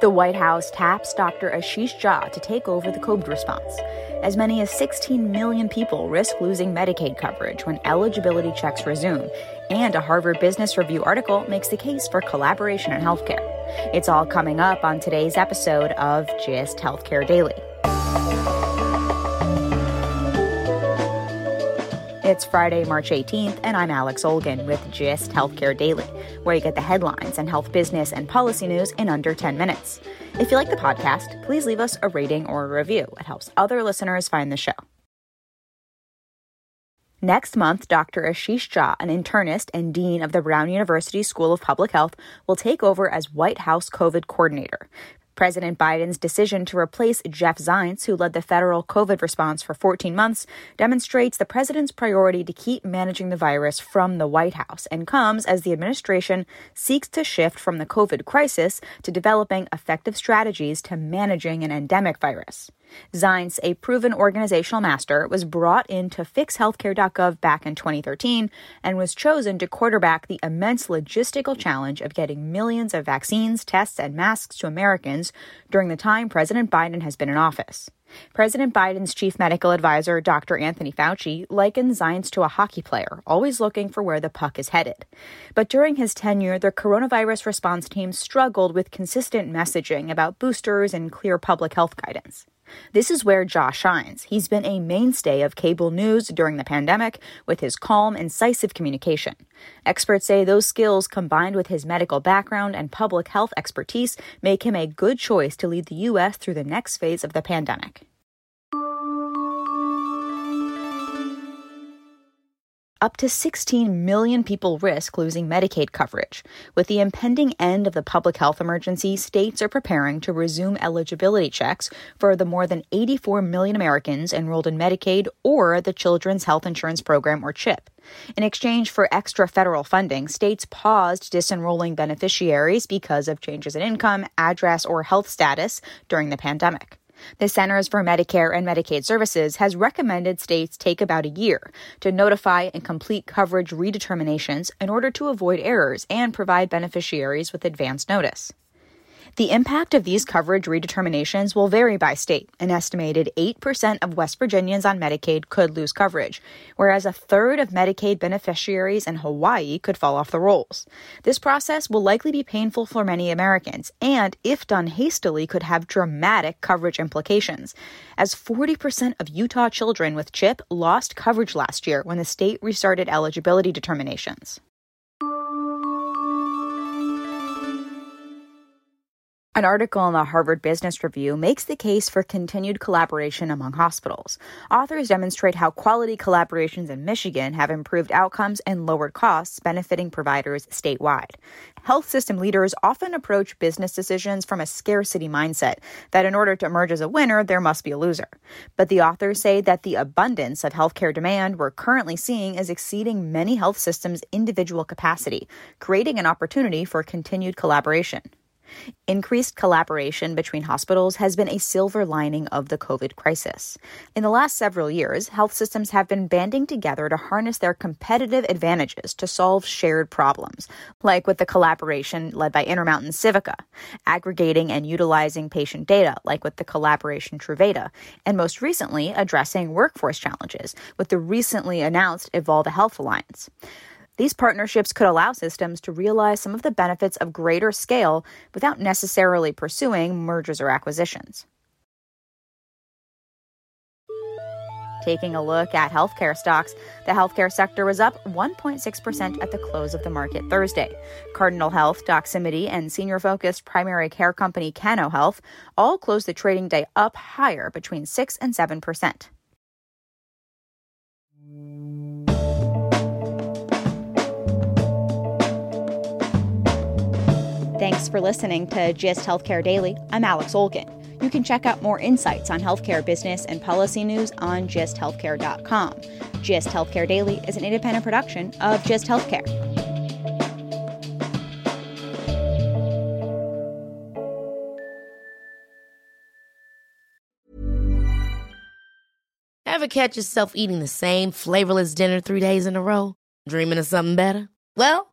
The White House taps Dr. Ashish Jha to take over the COVID response. As many as 16 million people risk losing Medicaid coverage when eligibility checks resume, and a Harvard Business Review article makes the case for collaboration in healthcare. It's all coming up on today's episode of GIST Healthcare Daily. It's Friday, March 18th, and I'm Alex Olgin with GIST Healthcare Daily, where you get the headlines and health business and policy news in under 10 minutes. If you like the podcast, please leave us a rating or a review. It helps other listeners find the show. Next month, Dr. Ashish Jha, an internist and dean of the Brown University School of Public Health, will take over as White House COVID coordinator. President Biden's decision to replace Jeff Zients, who led the federal COVID response for 14 months, demonstrates the president's priority to keep managing the virus from the White House and comes as the administration seeks to shift from the COVID crisis to developing effective strategies to managing an endemic virus. Zients, a proven organizational master, was brought in to fix healthcare.gov back in 2013 and was chosen to quarterback the immense logistical challenge of getting millions of vaccines, tests, and masks to Americans during the time President Biden has been in office. President Biden's chief medical advisor, Dr. Anthony Fauci, likened Zients to a hockey player, always looking for where the puck is headed. But during his tenure, the coronavirus response team struggled with consistent messaging about boosters and clear public health guidance. This is where Jha shines. He's been a mainstay of cable news during the pandemic with his calm, incisive communication. Experts say those skills, combined with his medical background and public health expertise, make him a good choice to lead the U.S. through the next phase of the pandemic. Up to 16 million people risk losing Medicaid coverage. With the impending end of the public health emergency, states are preparing to resume eligibility checks for the more than 84 million Americans enrolled in Medicaid or the Children's Health Insurance Program or CHIP. In exchange for extra federal funding, states paused disenrolling beneficiaries because of changes in income, address, or health status during the pandemic. The Centers for Medicare and Medicaid Services has recommended states take about a year to notify and complete coverage redeterminations in order to avoid errors and provide beneficiaries with advance notice. The impact of these coverage redeterminations will vary by state. An estimated 8% of West Virginians on Medicaid could lose coverage, whereas a third of Medicaid beneficiaries in Hawaii could fall off the rolls. This process will likely be painful for many Americans and, if done hastily, could have dramatic coverage implications, as 40% of Utah children with CHIP lost coverage last year when the state restarted eligibility determinations. An article in the Harvard Business Review makes the case for continued collaboration among hospitals. Authors demonstrate how quality collaborations in Michigan have improved outcomes and lowered costs, benefiting providers statewide. Health system leaders often approach business decisions from a scarcity mindset that in order to emerge as a winner, there must be a loser. But the authors say that the abundance of healthcare demand we're currently seeing is exceeding many health systems' individual capacity, creating an opportunity for continued collaboration. Increased collaboration between hospitals has been a silver lining of the COVID crisis. In the last several years, health systems have been banding together to harness their competitive advantages to solve shared problems, like with the collaboration led by Intermountain Civica, aggregating and utilizing patient data, like with the collaboration Truveta, and most recently, addressing workforce challenges with the recently announced Evolve Health Alliance. These partnerships could allow systems to realize some of the benefits of greater scale without necessarily pursuing mergers or acquisitions. Taking a look at healthcare stocks, the healthcare sector was up 1.6% at the close of the market Thursday. Cardinal Health, Doximity, and senior focused primary care company Cano Health all closed the trading day up higher between 6 and 7%. Thanks for listening to GIST Healthcare Daily. I'm Alex Olgin. You can check out more insights on healthcare business and policy news on gisthealthcare.com. GIST Healthcare Daily is an independent production of GIST Healthcare. Ever catch yourself eating the same flavorless dinner three days in a row? Dreaming of something better? Well,